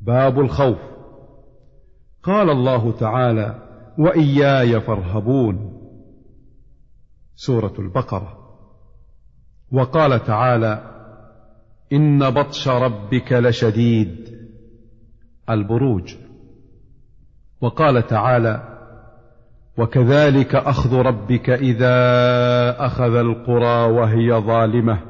باب الخوف. قال الله تعالى وإياي فارهبون. سورة البقرة. وقال تعالى إن بطش ربك لشديد. البروج. وقال تعالى وكذلك أخذ ربك إذا أخذ القرى وهي ظالمة.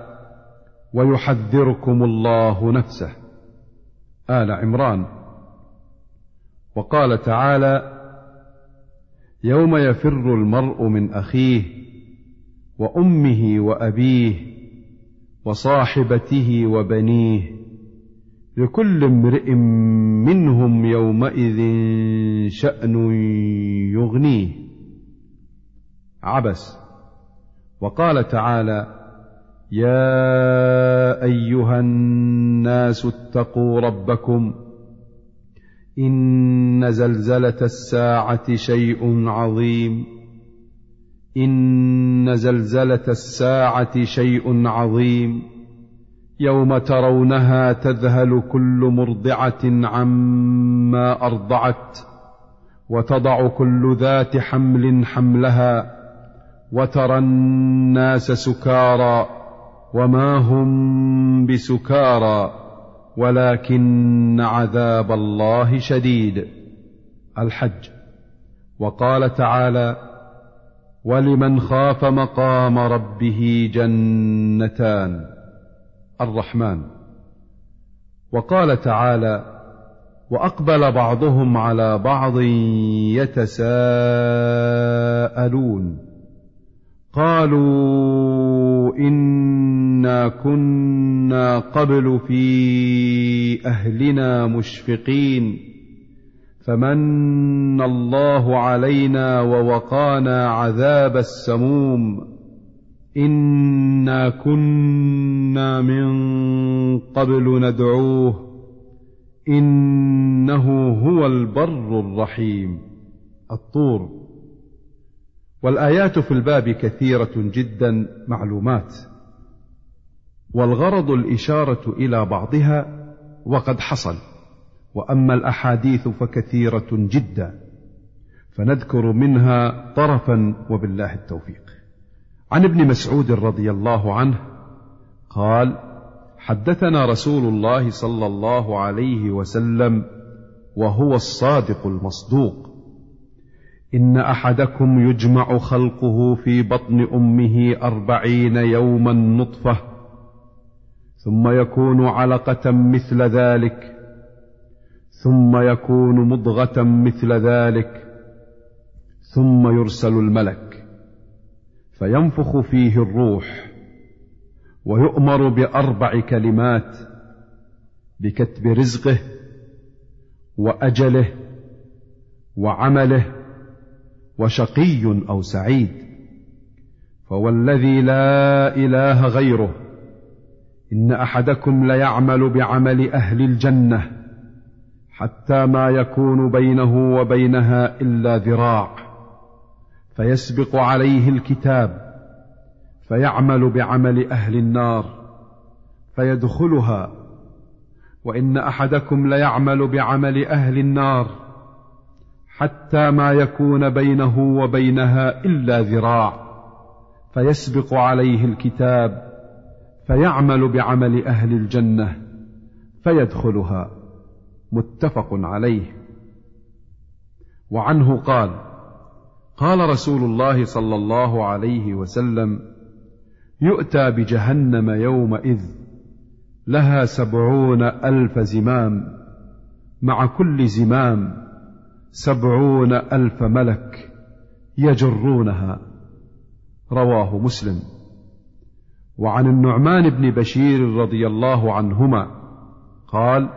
ويحذركم الله نفسه. آل عمران. وقال تعالى يوم يفر المرء من أخيه وأمه وأبيه وصاحبته وبنيه لكل امرئ منهم يومئذ شأن يغنيه. عبس. وقال تعالى يا أيها الناس اتقوا ربكم إن زلزلة الساعة شيء عظيم إن زلزلة الساعة شيء عظيم يوم ترونها تذهل كل مرضعة عما أرضعت وتضع كل ذات حمل حملها وترى الناس سكارى وما هم بسكارى ولكن عذاب الله شديد. الحج. وقال تعالى ولمن خاف مقام ربه جنتان. الرحمن. وقال تعالى وأقبل بعضهم على بعض يتساءلون. قالوا انا كنا قبل في اهلنا مشفقين فمن الله علينا ووقانا عذاب السموم انا كنا من قبل ندعوه انه هو البر الرحيم الطور والايات في الباب كثيره جدا معلومات والغرض الإشارة إلى بعضها وقد حصل وأما الأحاديث فكثيرة جدا فنذكر منها طرفا وبالله التوفيق. عن ابن مسعود رضي الله عنه قال حدثنا رسول الله صلى الله عليه وسلم وهو الصادق المصدوق. إن أحدكم يجمع خلقه في بطن أمه أربعين يوما نطفة ثم يكون علقة مثل ذلك. ثم يكون مضغة مثل ذلك. ثم يرسل الملك. فينفخ فيه الروح. ويؤمر بأربع كلمات. بكتب رزقه وأجله وعمله وشقي أو سعيد. فوالذي لا إله غيره. إن أحدكم ليعمل بعمل أهل الجنة حتى ما يكون بينه وبينها إلا ذراع فيسبق عليه الكتاب فيعمل بعمل أهل النار فيدخلها. وإن أحدكم ليعمل بعمل أهل النار حتى ما يكون بينه وبينها إلا ذراع فيسبق عليه الكتاب فيعمل بعمل أهل الجنة فيدخلها متفق عليه. وعنه قال قال رسول الله صلى الله عليه وسلم يؤتى بجهنم يومئذ لها سبعون ألف زمام مع كل زمام سبعون ألف ملك يجرونها. رواه مسلم. وعن النعمان بن بشير رضي الله عنهما قال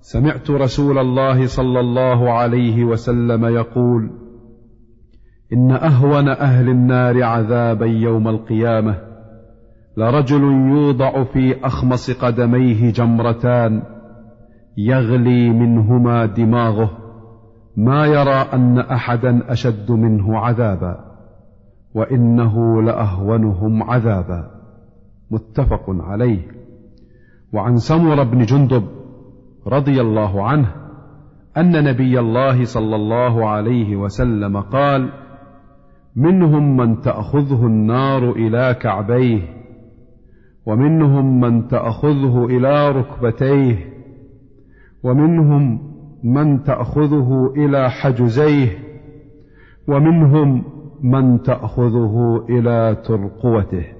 سمعت رسول الله صلى الله عليه وسلم يقول إن أهون أهل النار عذابا يوم القيامة لرجل يوضع في أخمص قدميه جمرتان يغلي منهما دماغه ما يرى أن أحدا أشد منه عذابا وإنه لأهونهم عذابا. متفق عليه. وعن سمر بن جندب رضي الله عنه أن نبي الله صلى الله عليه وسلم قال منهم من تأخذه النار إلى كعبيه ومنهم من تأخذه إلى ركبتيه ومنهم من تأخذه إلى حجزيه ومنهم من تأخذه إلى ترقوته.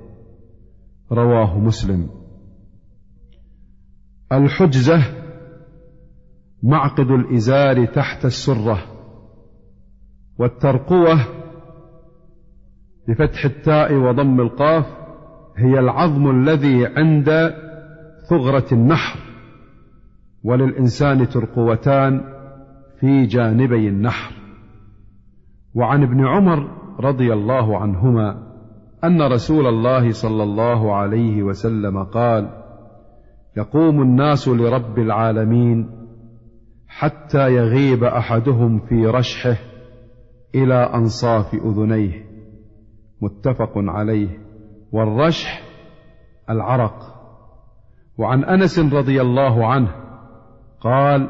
رواه مسلم. الحجزة معقد الإزار تحت السرة والترقوة بفتح التاء وضم القاف هي العظم الذي عند ثغرة النحر وللإنسان ترقوتان في جانبي النحر. وعن ابن عمر رضي الله عنهما أن رسول الله صلى الله عليه وسلم قال يقوم الناس لرب العالمين حتى يغيب أحدهم في رشحه إلى أنصاف أذنيه. متفق عليه. والرشح العرق. وعن أنس رضي الله عنه قال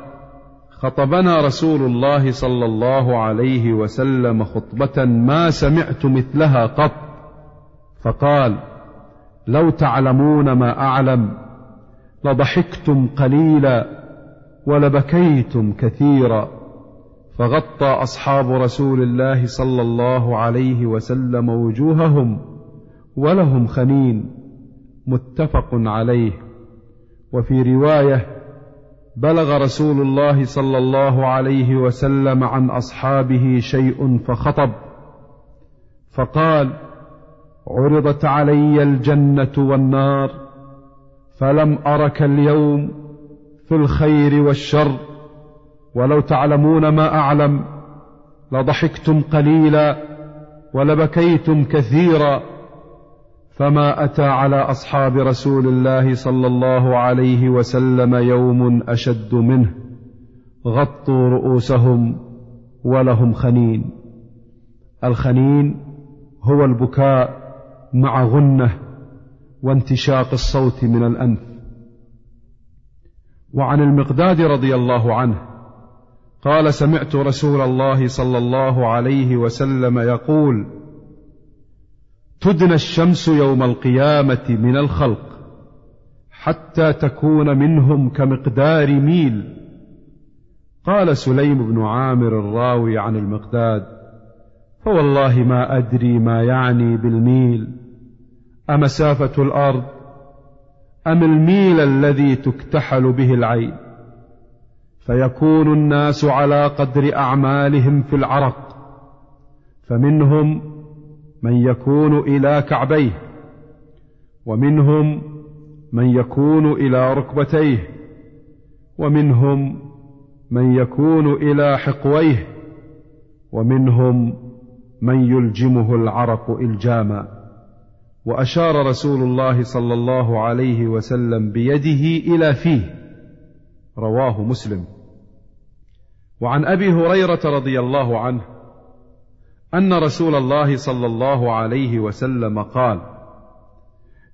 خطبنا رسول الله صلى الله عليه وسلم خطبة ما سمعت مثلها قط. فقال لو تعلمون ما أعلم لضحكتم قليلا ولبكيتم كثيرا. فغطى أصحاب رسول الله صلى الله عليه وسلم وجوههم ولهم خنين متفق عليه. وفي رواية بلغ رسول الله صلى الله عليه وسلم عن أصحابه شيء فخطب. فقال عرضت علي الجنة والنار فلم أرك اليوم في الخير والشر ولو تعلمون ما أعلم لضحكتم قليلا ولبكيتم كثيرا فما أتى على أصحاب رسول الله صلى الله عليه وسلم يوم أشد منه غطوا رؤوسهم ولهم خنين. الخنين هو البكاء مع غنة وانتشاق الصوت من الأنف. وعن المقداد رضي الله عنه قال سمعت رسول الله صلى الله عليه وسلم يقول تدنى الشمس يوم القيامة من الخلق حتى تكون منهم كمقدار ميل. قال سليم بن عامر الراوي عن المقداد فوالله ما أدري ما يعني بالميل. أمسافة الأرض؟ أم الميل الذي تكتحل به العين؟ فيكون الناس على قدر أعمالهم في العرق فمنهم من يكون إلى كعبيه ومنهم من يكون إلى ركبتيه ومنهم من يكون إلى حقويه ومنهم من يلجمه العرق إلجاما. وأشار رسول الله صلى الله عليه وسلم بيده إلى فيه. رواه مسلم. وعن أبي هريرة رضي الله عنه أن رسول الله صلى الله عليه وسلم قال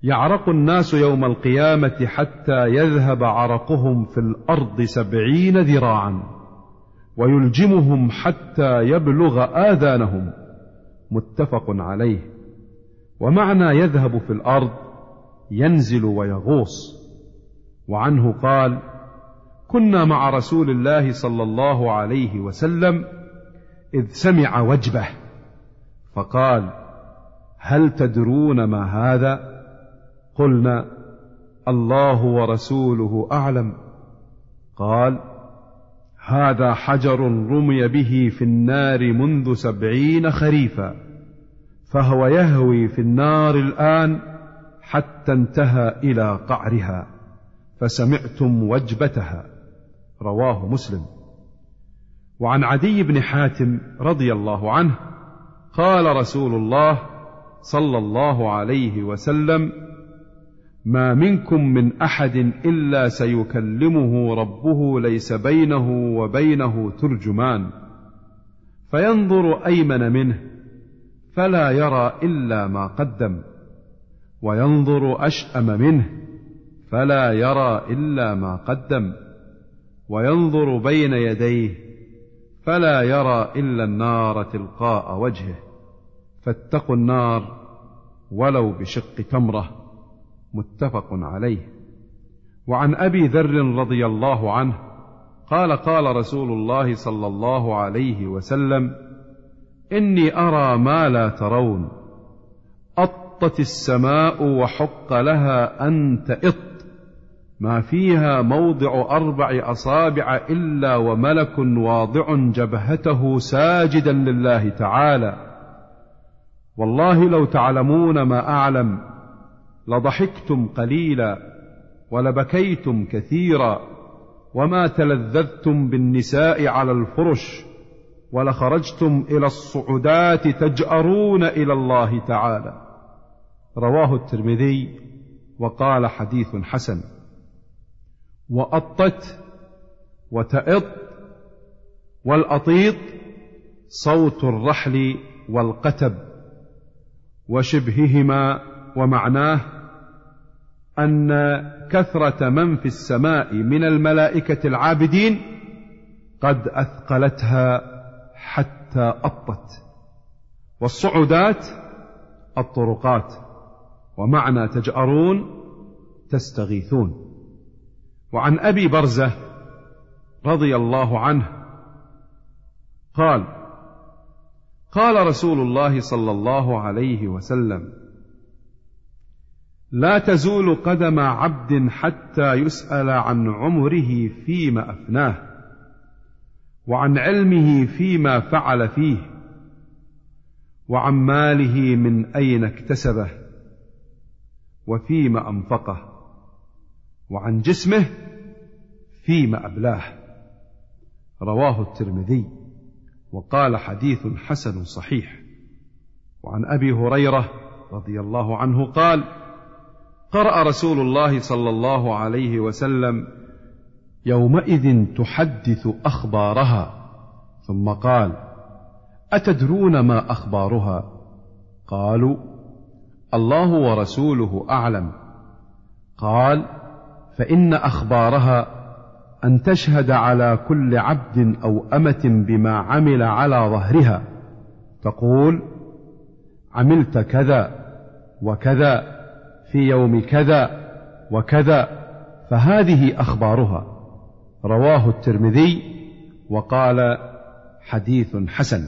يعرق الناس يوم القيامة حتى يذهب عرقهم في الأرض سبعين ذراعا ويلجمهم حتى يبلغ آذانهم. متفق عليه. ومعنى يذهب في الأرض ينزل ويغوص. وعنه قال كنا مع رسول الله صلى الله عليه وسلم إذ سمع وجبه. فقال هل تدرون ما هذا؟ قلنا الله ورسوله أعلم. قال هذا حجر رمي به في النار منذ سبعين خريفا. فهو يهوي في النار الآن حتى انتهى إلى قعرها فسمعتم وجبتها رواه مسلم. وعن عدي بن حاتم رضي الله عنه قال رسول الله صلى الله عليه وسلم ما منكم من أحد إلا سيكلمه ربه ليس بينه وبينه ترجمان فينظر أيمن منه فلا يرى إلا ما قدم وينظر أشأم منه فلا يرى إلا ما قدم وينظر بين يديه فلا يرى إلا النار تلقاء وجهه. فاتقوا النار ولو بشق تمرة متفق عليه. وعن أبي ذر رضي الله عنه قال قال رسول الله صلى الله عليه وسلم إني أرى ما لا ترون. أطت السماء وحق لها ان تئط ما فيها موضع أربع أصابع إلا وملك واضع جبهته ساجدا لله تعالى. والله لو تعلمون ما أعلم لضحكتم قليلا ولبكيتم كثيرا وما تلذذتم بالنساء على الفرش. ولخرجتم إلى الصعودات تجأرون إلى الله تعالى. رواه الترمذي وقال حديث حسن. وأطت وتئط والأطيط صوت الرحل والقتب وشبههما ومعناه أن كثرة من في السماء من الملائكة العابدين قد أثقلتها حتى اطت والصعودات الطرقات. ومعنى تجأرون تستغيثون. وعن أبي برزة رضي الله عنه قال قال رسول الله صلى الله عليه وسلم لا تزول قدم عبد حتى يسأل عن عمره فيما أفناه. وعن علمه فيما فعل فيه وعن ماله من أين اكتسبه وفيما أنفقه وعن جسمه فيما أبلاه. رواه الترمذي وقال حديث حسن صحيح. وعن أبي هريرة رضي الله عنه قال قرأ رسول الله صلى الله عليه وسلم يومئذ تحدث أخبارها. ثم قال أتدرون ما أخبارها؟ قالوا الله ورسوله أعلم. قال فإن أخبارها أن تشهد على كل عبد أو أمة بما عمل على ظهرها. تقول عملت كذا وكذا في يوم كذا وكذا فهذه أخبارها. رواه الترمذي وقال حديث حسن.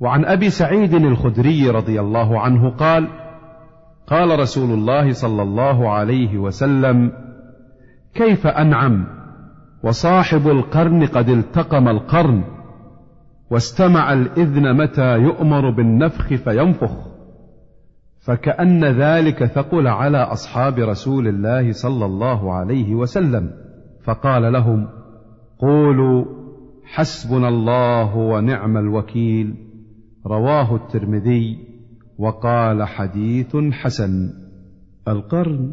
وعن أبي سعيد الخدري رضي الله عنه قال قال رسول الله صلى الله عليه وسلم كيف أنعم وصاحب القرن قد التقم القرن واستمع الإذن متى يؤمر بالنفخ فينفخ؟ فكأن ذلك ثقل على أصحاب رسول الله صلى الله عليه وسلم. فقال لهم قولوا حسبنا الله ونعم الوكيل. رواه الترمذي وقال حديث حسن. القرن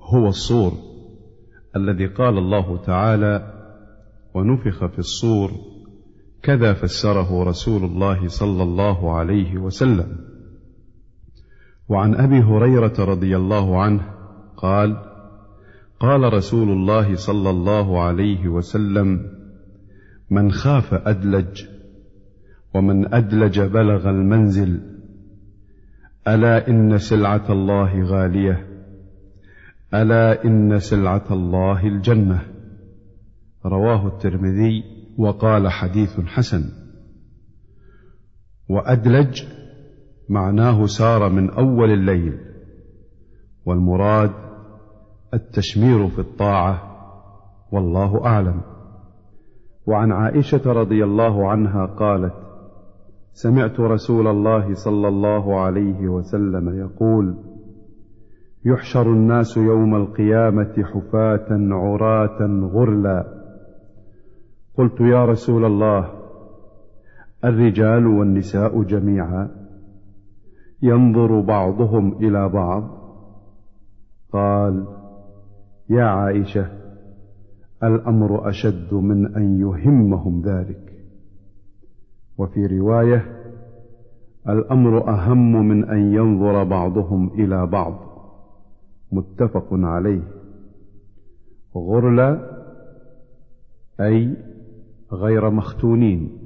هو الصور الذي قال الله تعالى ونفخ في الصور كذا فسره رسول الله صلى الله عليه وسلم. وعن أبي هريرة رضي الله عنه قال قال رسول الله صلى الله عليه وسلم من خاف أدلج ومن أدلج بلغ المنزل ألا إن سلعة الله غالية ألا إن سلعة الله الجنة. رواه الترمذي وقال حديث حسن. وأدلج معناه سار من أول الليل والمراد التشمير في الطاعة والله أعلم. وعن عائشة رضي الله عنها قالت سمعت رسول الله صلى الله عليه وسلم يقول يحشر الناس يوم القيامة حفاة عراة غرلا. قلت يا رسول الله الرجال والنساء جميعا ينظر بعضهم إلى بعض؟ قال يا عائشة الأمر أشد من أن يهمهم ذلك. وفي رواية الأمر أهم من أن ينظر بعضهم إلى بعض. متفق عليه. غرلا أي غير مختونين.